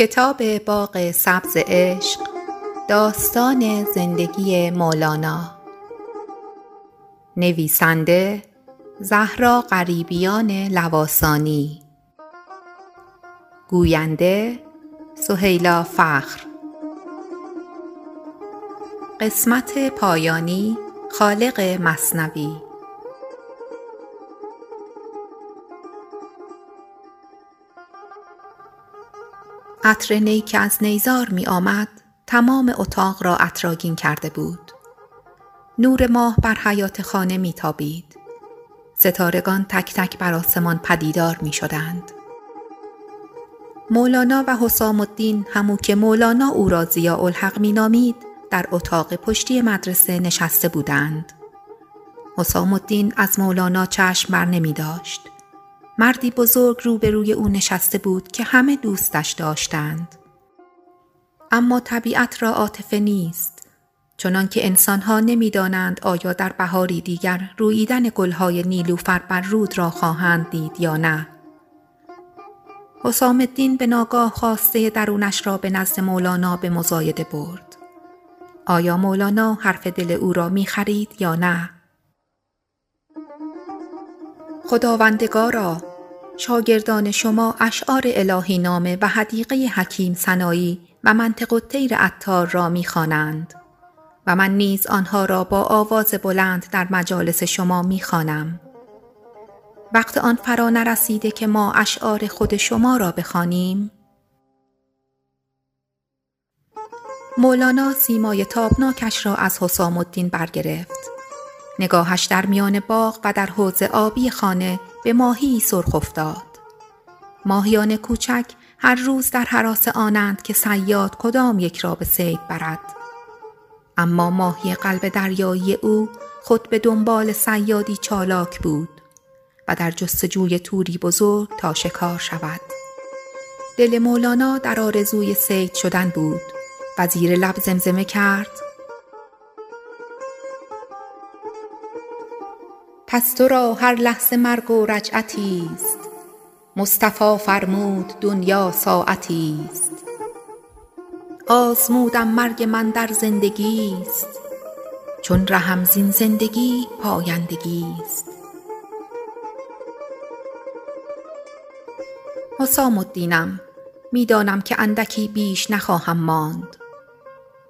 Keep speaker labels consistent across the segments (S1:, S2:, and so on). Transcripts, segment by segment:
S1: کتاب باغ سبز عشق داستان زندگی مولانا. نویسنده زهرا غریبیان لواسانی. گوینده سهیلا فخر. قسمت پایانی خالق مثنوی عطر نی که از نیزار می آمد تمام اتاق را عطرآگین کرده بود. نور ماه بر حیات خانه می تابید. ستارگان تک تک بر آسمان پدیدار می شدند. مولانا و حسام الدین همو که مولانا او را ضیاء الحق می نامید در اتاق پشتی مدرسه نشسته بودند. حسام الدین از مولانا چشم بر نمی داشت. مردی بزرگ روبروی او نشسته بود که همه دوستش داشتند. اما طبیعت را عاطفه نیست چنان که انسانها نمی‌دانند آیا در بهاری دیگر رویدن گلهای نیلوفر بر رود را خواهند دید یا نه. حسام الدین به ناگاه خواسته درونش را به نزد مولانا به مزایده برد. آیا مولانا حرف دل او را می خرید یا نه؟ خداوندگارا شاگردان شما اشعار الهی نامه و حدیقه حکیم سنایی و منطق الطیر عطار را می‌خوانند. و من نیز آنها را با آواز بلند در مجالس شما می‌خوانم. وقت آن فرا نرسیده که ما اشعار خود شما را بخوانیم. مولانا سیمای تابناکش را از حسام الدین برگرفت. نگاهش در میان باغ و در حوض آبی خانه به ماهی سرخ افتاد. ماهیان کوچک هر روز در حراس آنند که سیاد کدام یک را به سید برد. اما ماهی قلب دریایی او خود به دنبال سیادی چالاک بود و در جستجوی توری بزرگ تا شکار شود. دل مولانا در آرزوی سید شدن بود و زیر لب زمزمه کرد پس تو را هر لحظه مرگ و رجعتی است. مصطفی فرمود دنیا ساعتی است. آزمودم مرگ من در زندگی است. چون رهم زین زندگی پایندگی است. حسام الدینم می دانم که اندکی بیش نخواهم ماند.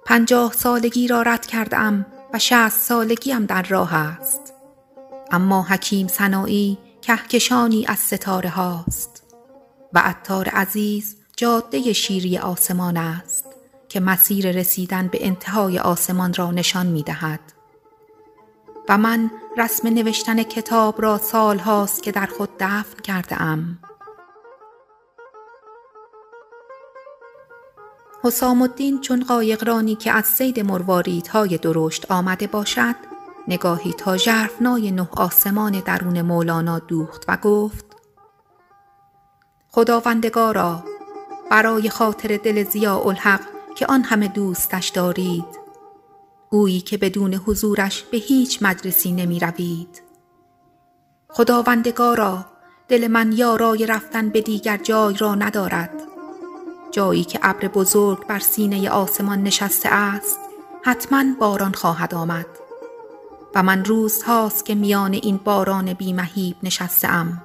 S1: پنجاه سالگی را رد کرده و شصت سالگیم در راه است. اما حکیم سنایی کهکشانی از ستاره هاست و عطار عزیز جاده شیری آسمان است که مسیر رسیدن به انتهای آسمان را نشان می دهد. و من رسم نوشتن کتاب را سال هاست که در خود دفن کرده ام. حسام الدین چون قایقرانی که از سید مرواریدهای درشت آمده باشد نگاهی تا ژرفنای نه آسمان درون مولانا دوخت و گفت خداوندگارا برای خاطر دل ضیاء الحق که آن همه دوستش دارید اویی که بدون حضورش به هیچ مجلسی نمی روید. خداوندگارا دل من یارای رفتن به دیگر جای را ندارد. جایی که ابر بزرگ بر سینه آسمان نشسته است حتما باران خواهد آمد. و من روزهاست که میان این باران بیمهیب نشسته ام.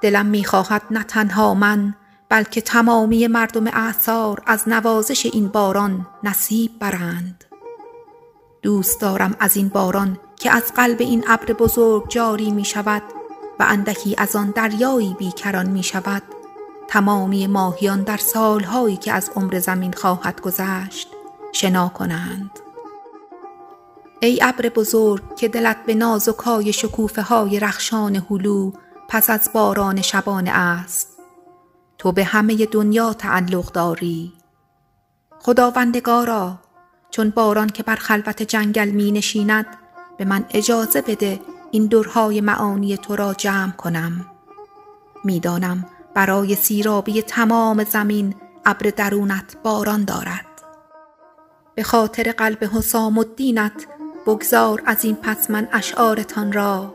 S1: دلم می‌خواهد نه تنها من بلکه تمامی مردم اعثار از نوازش این باران نصیب برند. دوست دارم از این باران که از قلب این ابر بزرگ جاری می شود و اندکی از آن دریایی بیکران می شود تمامی ماهیان در سالهایی که از عمر زمین خواهد گذشت شنا کنند. ای ابر بزرگ که دلت به نازکای شکوفه های رخشان هلو پس از باران شبانه است. تو به همه دنیا تعلق داری. خداوندگارا چون باران که بر خلوت جنگل می نشیند به من اجازه بده این درهای معانی تو را جمع کنم. می‌دانم برای سیرابی تمام زمین ابر درونت باران دارد. به خاطر قلب حسام الدینت بگذار از این پس من اشعارتان را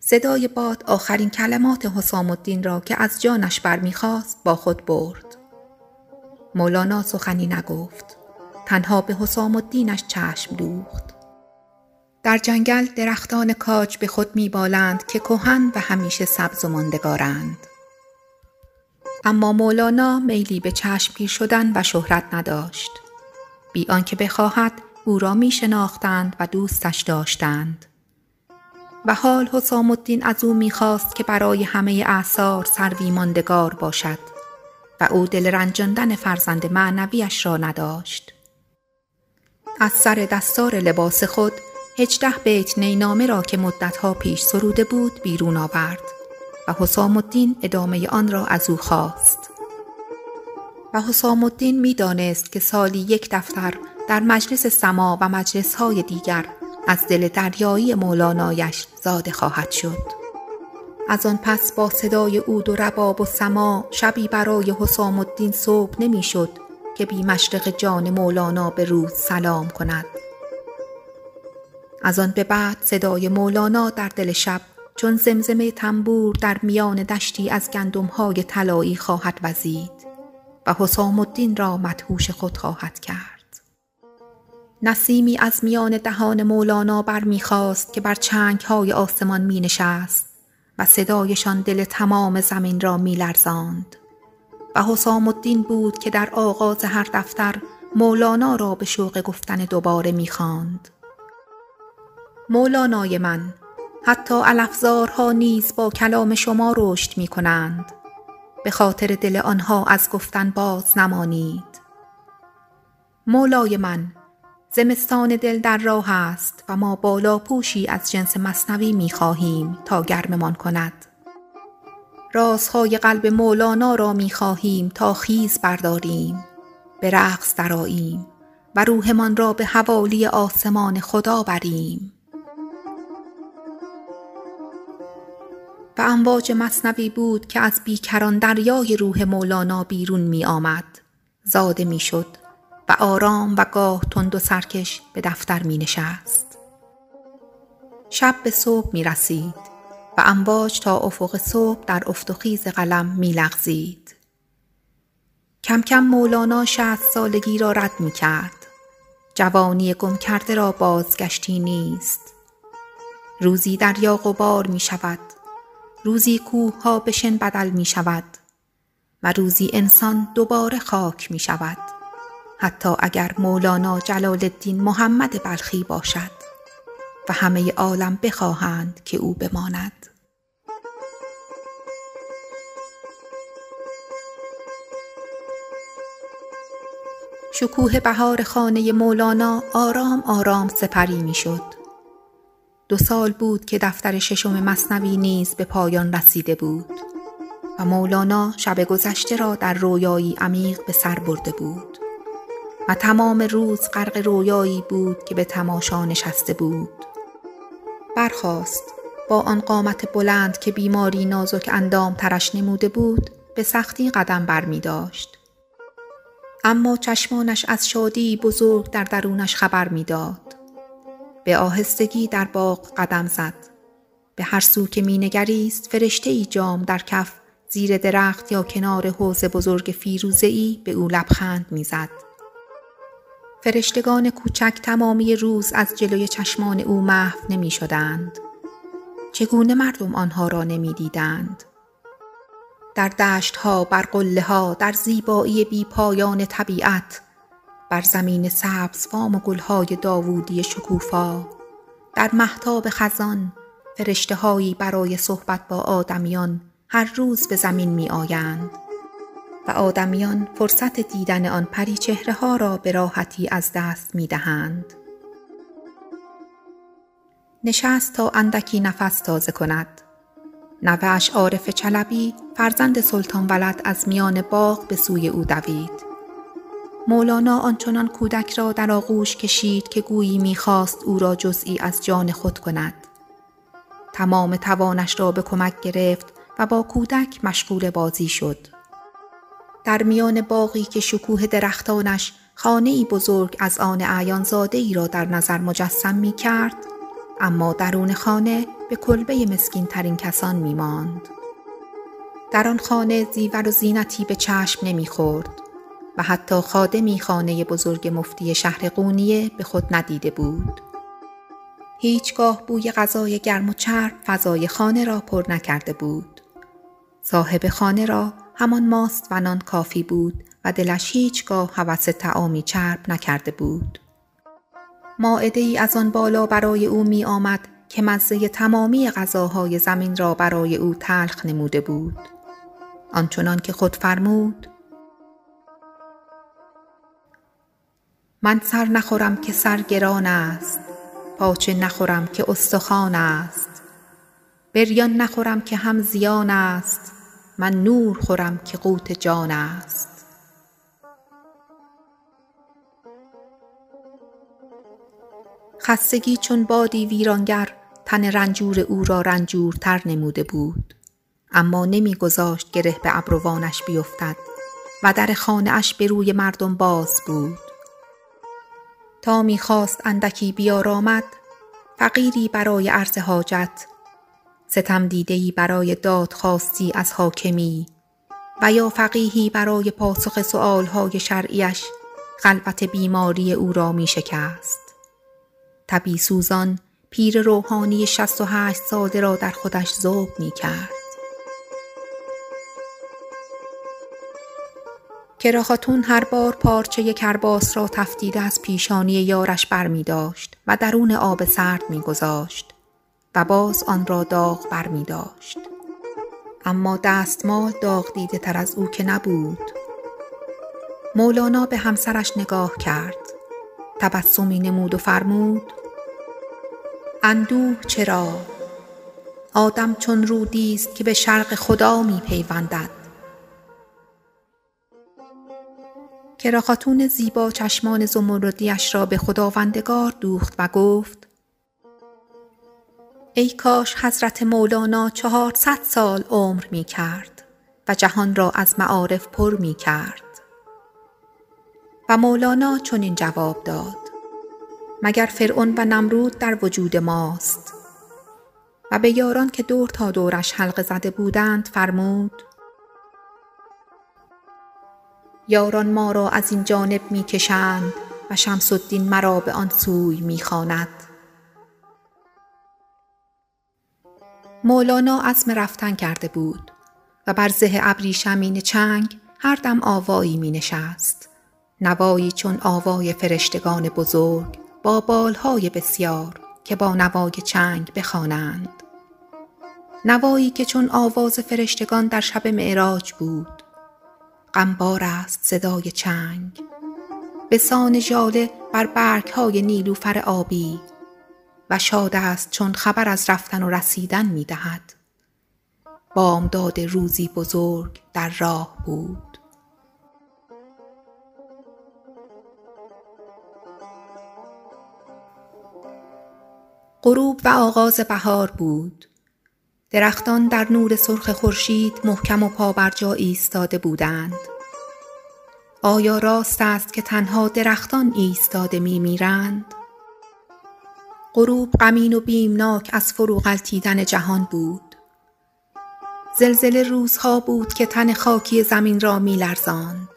S1: صدای باد آخرین کلمات حسام الدین را که از جانش برمیخواست با خود برد. مولانا سخنی نگفت. تنها به حسام الدینش چشم دوخت. در جنگل درختان کاج به خود میبالند که کهن و همیشه سبز و ماندگارند. اما مولانا میلی به چشمگیر شدن و شهرت نداشت. بی آنکه بخواهد او را می شناختند و دوستش داشتند. و حال حسام الدین از او می‌خواست که برای همه اعثار سروی ماندگار باشد و او دل رنجاندن فرزند معنویش را نداشت. از سر دستار لباس خود هجده بیت نینامه را که مدتها پیش سروده بود بیرون آورد و حسام الدین ادامه آن را از او خواست. و حسام الدین می دانست که سالی یک دفتر در مجلس سما و مجلس های دیگر از دل دریایی مولانایش زاده خواهد شد. از آن پس با صدای اود و رباب و سما شبی برای حسام الدین صبح نمی شد که بی مشرق جان مولانا به روز سلام کند. از آن به بعد صدای مولانا در دل شب چون زمزمه تنبور در میان دشتی از گندمهای طلایی خواهد وزید و حسام الدین را مدهوش خود خواهد کرد. نسیمی از میان دهان مولانا برمیخواست که بر چنگ های آسمان می نشست و صدایشان دل تمام زمین را می لرزاند. و حسام الدین بود که در آغاز هر دفتر مولانا را به شوق گفتن دوباره می خاند. مولانای من حتی الافزارها نیز با کلام شما رشد می کنند. به خاطر دل آنها از گفتن باز نمانید. مولای من زمستان دل در راه است و ما بالا پوشی از جنس مصنوی می خواهیم تا گرممان کند. رازهای قلب مولانا را می خواهیم تا خیز برداریم، به رقص دراییم و روحمان را به حوالی آسمان خدا بریم. و امواج مصنوی بود که از بیکران دریای روح مولانا بیرون می آمد. زاده می شد و آرام و گاه تند و سرکش به دفتر می نشست. شب به صبح می رسید و امواج تا افق صبح در افت و خیز قلم می لغزید. کم کم مولانا شهست سالگی را رد می کرد. جوانی گم کرده را بازگشتی نیست. روزی دریا غبار می شود. روزی کوه ها بشن بدل می شود. و روزی انسان دوباره خاک می شود. حتی اگر مولانا جلال الدین محمد بلخی باشد و همه عالم بخواهند که او بماند. شکوه بهار خانه مولانا آرام آرام سپری می شد. دو سال بود که دفتر ششم مصنوی نیز به پایان رسیده بود و مولانا شب گذشته را در رویایی عمیق به سر برده بود. و تمام روز غرق رویایی بود که به تماشا نشسته بود. برخاست با آن قامت بلند که بیماری نازک اندام ترش نموده بود به سختی قدم بر می داشت. اما چشمانش از شادی بزرگ در درونش خبر می‌داد. به آهستگی در باغ قدم زد. به هر سو که مینگریست فرشته ای جام در کف زیر درخت یا کنار حوز بزرگ فیروزه ای به او لبخند می‌زد. فرشتگان کوچک تمامی روز از جلوی چشمان او محو نمی شدند. چگونه مردم آنها را نمی دیدند؟ در دشت ها، بر قله ها، در زیبایی بی پایان طبیعت، بر زمین سبز فام و گلهای داوودی شکوفا، در محتاب خزان، فرشته هایی برای صحبت با آدمیان هر روز به زمین می آیند. و آدمیان فرصت دیدن آن پری چهره ها را به راحتی از دست می دهند. نشست تا اندکی نفس تازه کند. نوهش عارف چلبی فرزند سلطان ولد از میان باغ به سوی او دوید. مولانا آنچنان کودک را در آغوش کشید که گویی می‌خواست او را جزئی از جان خود کند. تمام توانش را به کمک گرفت و با کودک مشغول بازی شد. در میان باقی که شکوه درختانش خانه ای بزرگ از آن اعیان زاده ای را در نظر مجسم می کرد، اما درون خانه به کلبه مسکین ترین کسان می ماند. در آن خانه زیور و زینتی به چشم نمی‌خورد و حتی خادمی خانه بزرگ مفتی شهر قونیه به خود ندیده بود. هیچگاه بوی غذای گرم و چرب فضای خانه را پر نکرده بود. صاحب خانه را همان ماست و نان کافی بود و دلش هیچگاه هوس تعامی چرب نکرده بود. ماعده ای از آن بالا برای او می آمد که مزه تمامی غذاهای زمین را برای او تلخ نموده بود. آنچنان که خود فرمود من سر نخورم که سر گران است پاچه نخورم که استخوان است. بریان نخورم که هم زیان است من نور خورم که قوت جان است. خستگی چون بادی ویرانگر تن رنجور او را رنجورتر نموده بود. اما نمیگذاشت گره به ابروانش بیفتد و در خانه اش به روی مردم باز بود. تا می‌خواست اندکی بیارامد فقیری برای عرض حاجت ستم دیدهای برای دادخواستی از حاکمی و یا فقیهی برای پاسخ سؤالهای شرعیش خلوت بیماری او را می شکست. طبی سوزان پیر روحانی شست و هشت ساله را در خودش ذوب می کرد. کراخاتون هر بار پارچه کرباس را تفتیده از پیشانی یارش بر می داشت و درون آب سرد می گذاشت و باز آن را داغ بر می داشت. اما دستمال داغ دیده تر از او که نبود. مولانا به همسرش نگاه کرد. تبسمی نمود و فرمود اندوه چرا؟ آدم چون رودی است که به شرق خدا می پیوندد. کراخاتون زیبا چشمان زمردیش را به خداوندگار دوخت و گفت ای کاش حضرت مولانا چهارصد سال عمر می کرد و جهان را از معارف پر می کرد. و مولانا چنین جواب داد مگر فرعون و نمرود در وجود ماست و به یاران که دور تا دورش حلقه زده بودند فرمود یاران ما را از این جانب می کشند و شمس الدین مرا به آن سوی می خواند. مولانا عزم رفتن کرده بود و بر زه ابریشمین چنگ هر دم آوایی می نشست. نوایی چون آوای فرشتگان بزرگ با بالهای بسیار که با نوای چنگ بخوانند. نوایی که چون آواز فرشتگان در شب معراج بود غمبار است صدای چنگ به سان ژاله بر برگ های نیلوفر آبی و شاد است چون خبر از رفتن و رسیدن می دهد. بامداد روزی بزرگ در راه بود. غروب و آغاز بهار بود. درختان در نور سرخ خورشید محکم و پابرجا ایستاده بودند. آیا راست است که تنها درختان ایستاده می میرند؟ غروب غمین و بیمناک از فرو غلتیدن جهان بود. زلزله روزها بود که تن خاکی زمین را می لرزاند.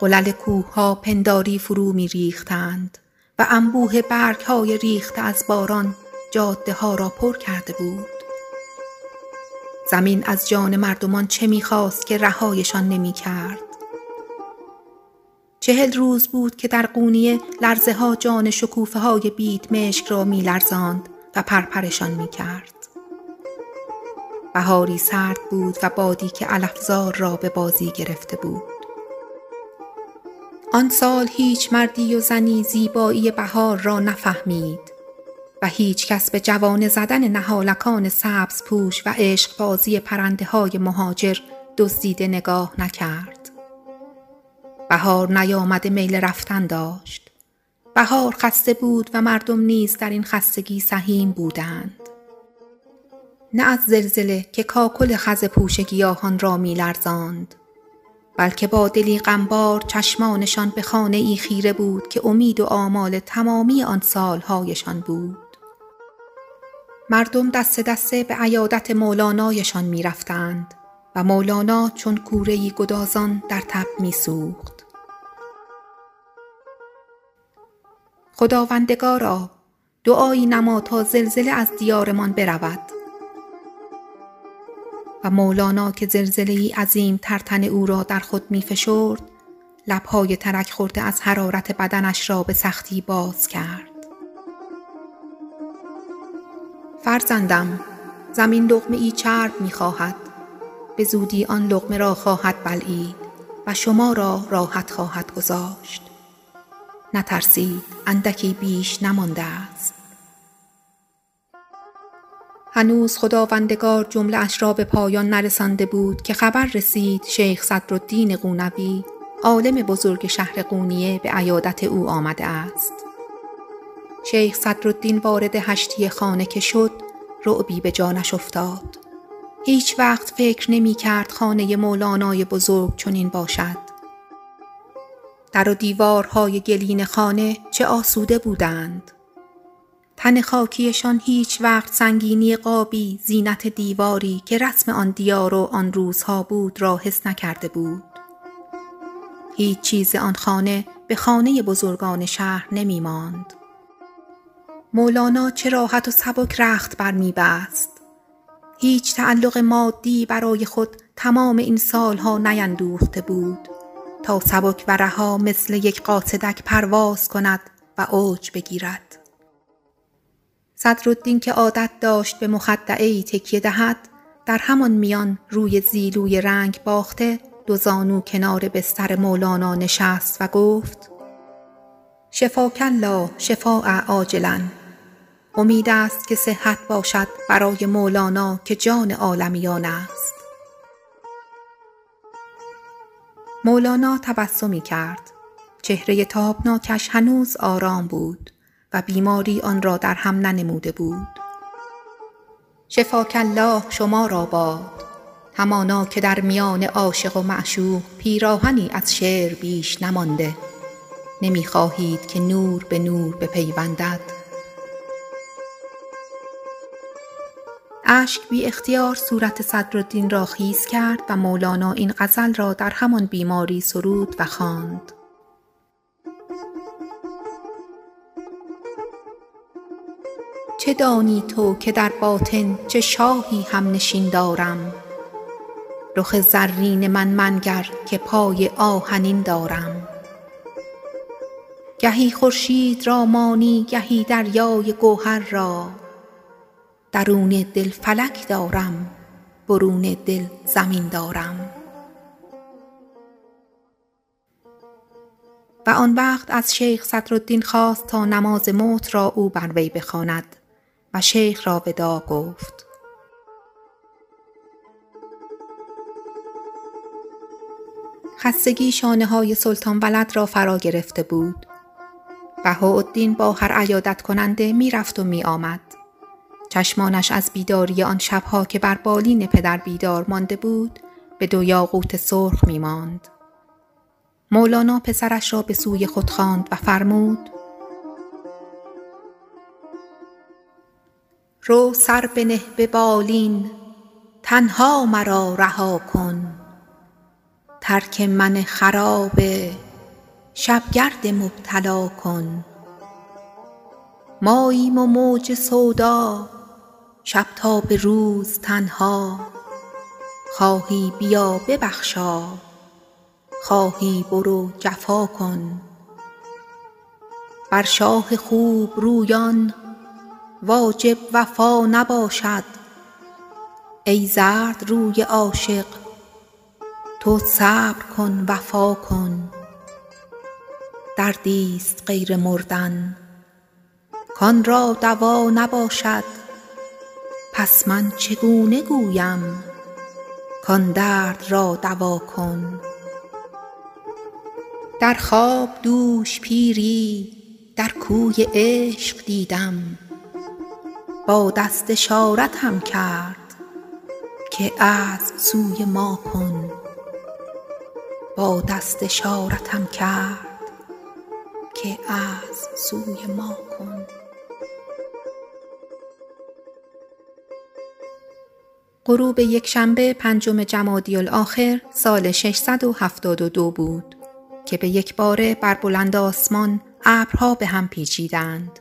S1: قلل کوه ها پنداری فرو می ریختند و انبوه برگ های ریخته از باران جاده ها را پر کرده بود. زمین از جان مردمان چه می‌خواست که رهایشان نمی کرد. چهل روز بود که در قونیه لرزه ها جان شکوفه های بیت مشک را می لرزاند و پرپرشان می کرد. بهاری سرد بود و بادی که علفزار را به بازی گرفته بود. آن سال هیچ مردی و زنی زیبایی بهار را نفهمید. و هیچ کس به جوان زدن نهالکان سبز پوش و عشق بازی پرنده های مهاجر دزدیده نگاه نکرد. بهار نیامده میل رفتن داشت. بهار خسته بود و مردم نیز در این خستگی سهیم بودند. نه از زلزله که کاکل خز پوش گیاهان را می لرزاند. بلکه با دلی غمبار چشمانشان به خانه ای خیره بود که امید و آمال تمامی آن سالهایشان بود. مردم دست دسته به عیادت مولانایشان می رفتند و مولانا چون کوره گدازان در تب می سوخت. خداوندگارا دعایی نما تا زلزله از دیارمان برود و مولانا که زلزله ای عظیم ترتن او را در خود می فشرد لبهای ترک خورده از حرارت بدنش را به سختی باز کرد. فرزندم زمین لغمه ای چرب می خواهد. به زودی آن لغمه را خواهد بلعید و شما را راحت خواهد گذاشت. نترسید اندکی بیش نمانده است. هنوز خداوندگار جمله اش را به پایان نرسانده بود که خبر رسید شیخ صدرالدین قونوی عالم بزرگ شهر قونیه به عیادت او آمده است. شیخ صدرالدین وارد هشتی خانه که شد رعبی به جانش افتاد. هیچ وقت فکر نمی کرد خانه مولانای بزرگ چنین باشد. در و دیوارهای گلین خانه چه آسوده بودند. تن خاکیشان هیچ وقت سنگینی قابی زینت دیواری که رسم آن دیار و آن روزها بود را حس نکرده بود. هیچ چیز آن خانه به خانه بزرگان شهر نمی ماند. مولانا چه راحت و سبک رخت بر می بست. هیچ تعلق مادی برای خود تمام این سالها نیندوخته بود تا سبک و رها مثل یک قاصدک پرواز کند و اوج بگیرد. صدرالدین که عادت داشت به مخدعی تکیه دهد در همان میان روی زیلوی رنگ باخته دو زانو کنار بستر مولانا نشست و گفت شفاک الله شفاء عاجلا امید است که صحت باشد برای مولانا که جان عالمیان است. مولانا تبسمی کرد. چهره تابناکش هنوز آرام بود و بیماری آن را در هم ننموده بود. شفاک الله شما را باد. همانا که در میان عاشق و معشوق پیراهنی از شعر بیش نمانده. نمی خواهید که نور به نور بپیوندد. اشک بی اختیار صورت صدرالدین را خیز کرد و مولانا این غزل را در همان بیماری سرود و خواند. چه دانی تو که در باطن چه شاهی همنشین دارم؟ رخ زرین من منگر که پای آهنین دارم. گهی خورشید را مانی گهی دریای گوهر را. درون دل فلک دارم برون دل زمین دارم و آن وقت از شیخ صدرالدین خواست تا نماز موت را او بر وی بخواند و شیخ را وداع گفت خستگی شانه های سلطان ولد را فرا گرفته بود. بهاءالدین با هر عیادت کننده می رفت و می آمد. چشمانش از بیداری آن شبها که بر بالین پدر بیدار مانده بود به دو یاقوت سرخ می ماند. مولانا پسرش را به سوی خود خواند و فرمود رو سر بنه به بالین تنها مرا رها کن ترک من خراب شبگرد مبتلا کن ماییم و موج سودا شب تا به روز تنها. خواهی بیا ببخشا. خواهی برو جفا کن. بر شاه خوب رویان واجب وفا نباشد. ای زردروی عاشق تو صبر کن وفا کن. دردی است غیر مردن. کان را دوا نباشد. پس من چگونه گویم؟ کان درد را دوا کن. در خواب دوش پیری در کوی عشق دیدم. با دست اشارتم کرد که اسب سوی ما کن. با دست اشارتم کرد که اسب سوی ما کن. غروب یک شنبه پنجم جمادی الاخر سال 672 بود که به یک باره بر بلند آسمان ابرها به هم پیچیدند.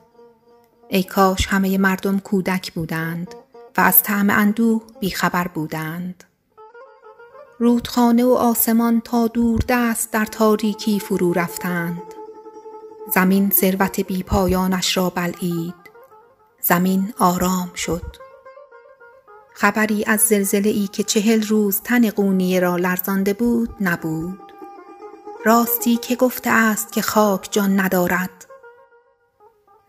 S1: ای کاش همه مردم کودک بودند و از طعم اندوه بیخبر بودند. رودخانه و آسمان تا دور دست در تاریکی فرو رفتند. زمین ثروت بی پایانش را بلعید. زمین آرام شد. خبری از زلزله ای که چهل روز تن قونیه را لرزانده بود نبود. راستی که گفته است که خاک جان ندارد.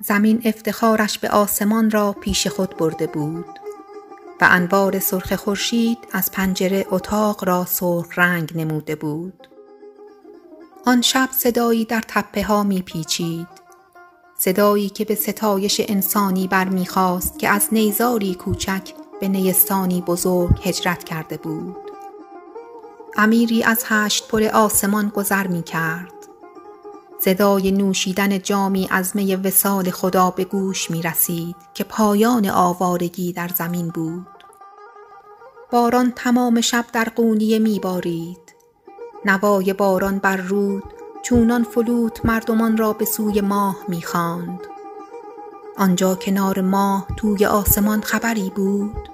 S1: زمین افتخارش به آسمان را پیش خود برده بود و انوار سرخ خورشید از پنجره اتاق را سرخ رنگ نموده بود. آن شب صدایی در تپه ها می پیچید. صدایی که به ستایش انسانی برمیخواست که از نیزاری کوچک به نیستانی بزرگ هجرت کرده بود. امیری از هشت پل آسمان گذر می کرد. صدای نوشیدن جامی از می وسال خدا به گوش می رسید که پایان آوارگی در زمین بود. باران تمام شب در قونیه می بارید. نوای باران بر رود چونان فلوت مردمان را به سوی ماه می خاند. آنجا کنار ماه توی آسمان خبری بود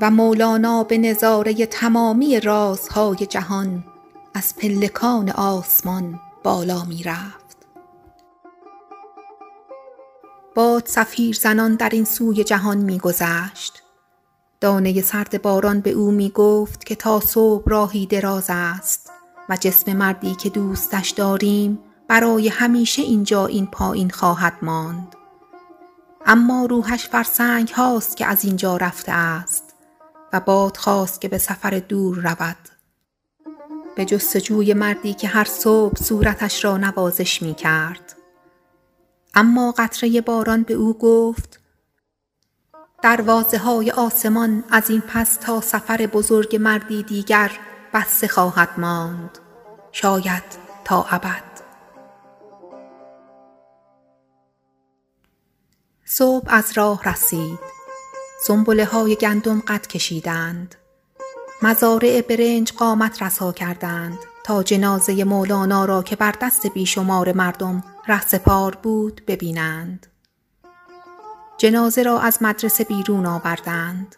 S1: و مولانا به نظاره تمامی رازهای جهان از پلکان آسمان بالا می رفت. باد سفیر زنان در این سوی جهان می گذشت. دانه سرد باران به او می گفت که تا صبح راهی دراز است و جسم مردی که دوستش داریم برای همیشه اینجا این پایین خواهد ماند. اما روحش فرسنگ هاست که از اینجا رفته است و باد خواست که به سفر دور رود. به جستجوی مردی که هر صبح صورتش را نوازش می کرد. اما قطره باران به او گفت دروازه های آسمان از این پس تا سفر بزرگ مردی دیگر بسته خواهد ماند شاید تا ابد صبح از راه رسید سنبله های گندم قد کشیدند. مزارع برنج قامت رسا کردند تا جنازه مولانا را که بر دست بیشمار مردم رهسپار بود ببینند. جنازه را از مدرسه بیرون آوردند.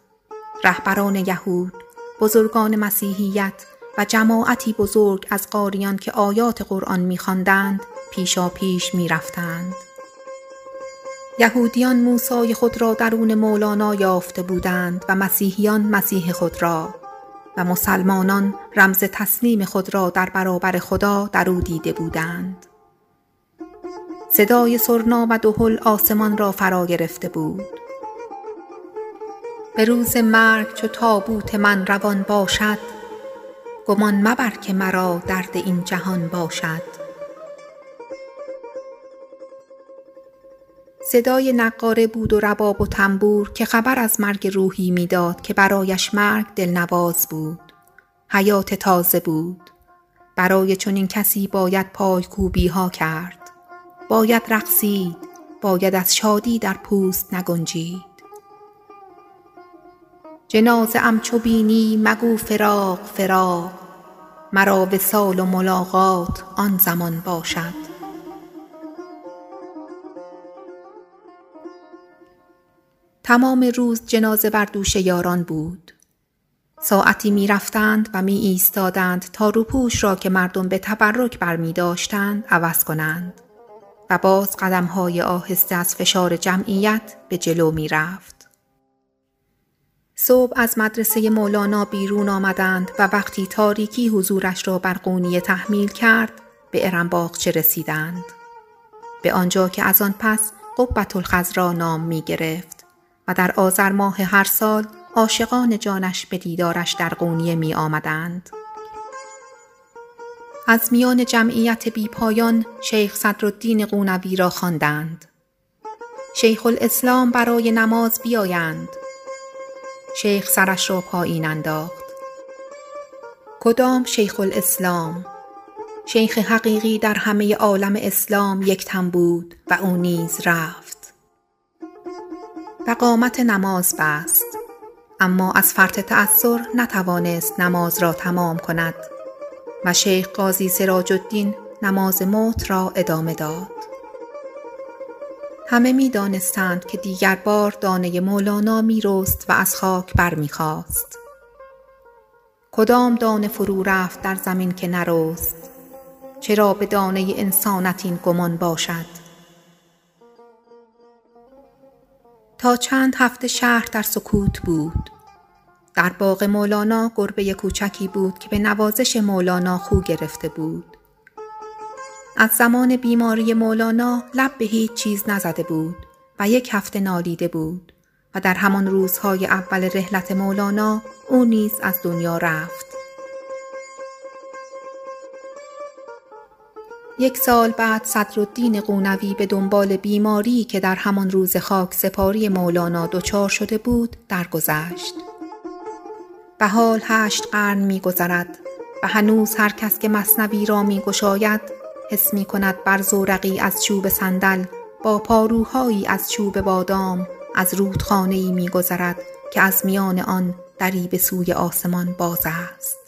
S1: رهبران یهود بزرگان مسیحیت و جماعتی بزرگ از قاریان که آیات قرآن میخواندند پیشا پیش می‌رفتند. یهودیان موسای خود را درون مولانا یافته بودند و مسیحیان مسیح خود را و مسلمانان رمز تسلیم خود را در برابر خدا در او دیده بودند. صدای سرنا و دهل آسمان را فرا گرفته بود. به روز مرگ چو تابوت من روان باشد گمان مبر که مرا درد این جهان باشد صدای نقاره بود و رباب و تنبور که خبر از مرگ روحی می‌داد که برایش مرگ دلنواز بود. حیات تازه بود. برای چنین کسی باید پایکوبی ها کرد. باید رقصید. باید از شادی در پوست نگنجید. جنازه ام چو بینی مگو فراق فراق. مرا وصال و ملاقات آن زمان باشد. تمام روز جنازه بر دوش یاران بود. ساعتی می رفتند و می ایستادند تا روپوش را که مردم به تبرک بر می داشتند عوض کنند و باز قدم های آهسته از فشار جمعیت به جلو می رفت. صبح از مدرسه مولانا بیرون آمدند و وقتی تاریکی حضورش را بر قونیه تحمیل کرد به ارنباغچه رسیدند. به آنجا که از آن پس قبت الخزرا نام می گرفت و در آذر ماه هر سال عاشقان جانش به دیدارش در قونیه می آمدند. از میان جمعیت بی پایان شیخ صدرالدین قونوی را خواندند. شیخ الاسلام برای نماز بیایند. شیخ سرش را پایین انداخت. کدام شیخ الاسلام؟ شیخ حقیقی در همه عالم اسلام یک تن بود و او نیز رفت. و قامت نماز بست اما از فرط تأثر نتوانست نماز را تمام کند و شیخ قاضی سراج الدین نماز موت را ادامه داد. همه می دانستند که دیگر بار دانه مولانا می رست و از خاک بر می خواست. کدام دانه فرو رفت در زمین که نرست چرا به دانه انسانت این گمان باشد تا چند هفته شهر در سکوت بود در باغ مولانا گربه کوچکی بود که به نوازش مولانا خو گرفته بود از زمان بیماری مولانا لب به هیچ چیز نزده بود و یک هفته نالیده بود و در همان روزهای اول رحلت مولانا او نیز از دنیا رفت. یک سال بعد صدرالدین قونوی به دنبال بیماری که در همان روز خاک سپاری مولانا دچار شده بود درگذشت. به حال هشت قرن می گذرد و هنوز هر کس که مصنوی را می گشاید حس می کند بر زورقی از چوب صندل با پاروهایی از چوب بادام از رودخانه ای می گذرد که از میان آن دری به سوی آسمان باز است.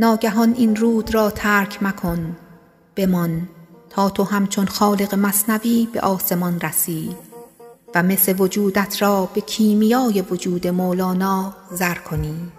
S1: ناگهان این رود را ترک مکن. بمان تا تو همچون خالق مصنوی به آسمان رسی و مثل وجودت را به کیمیای وجود مولانا زر کنی.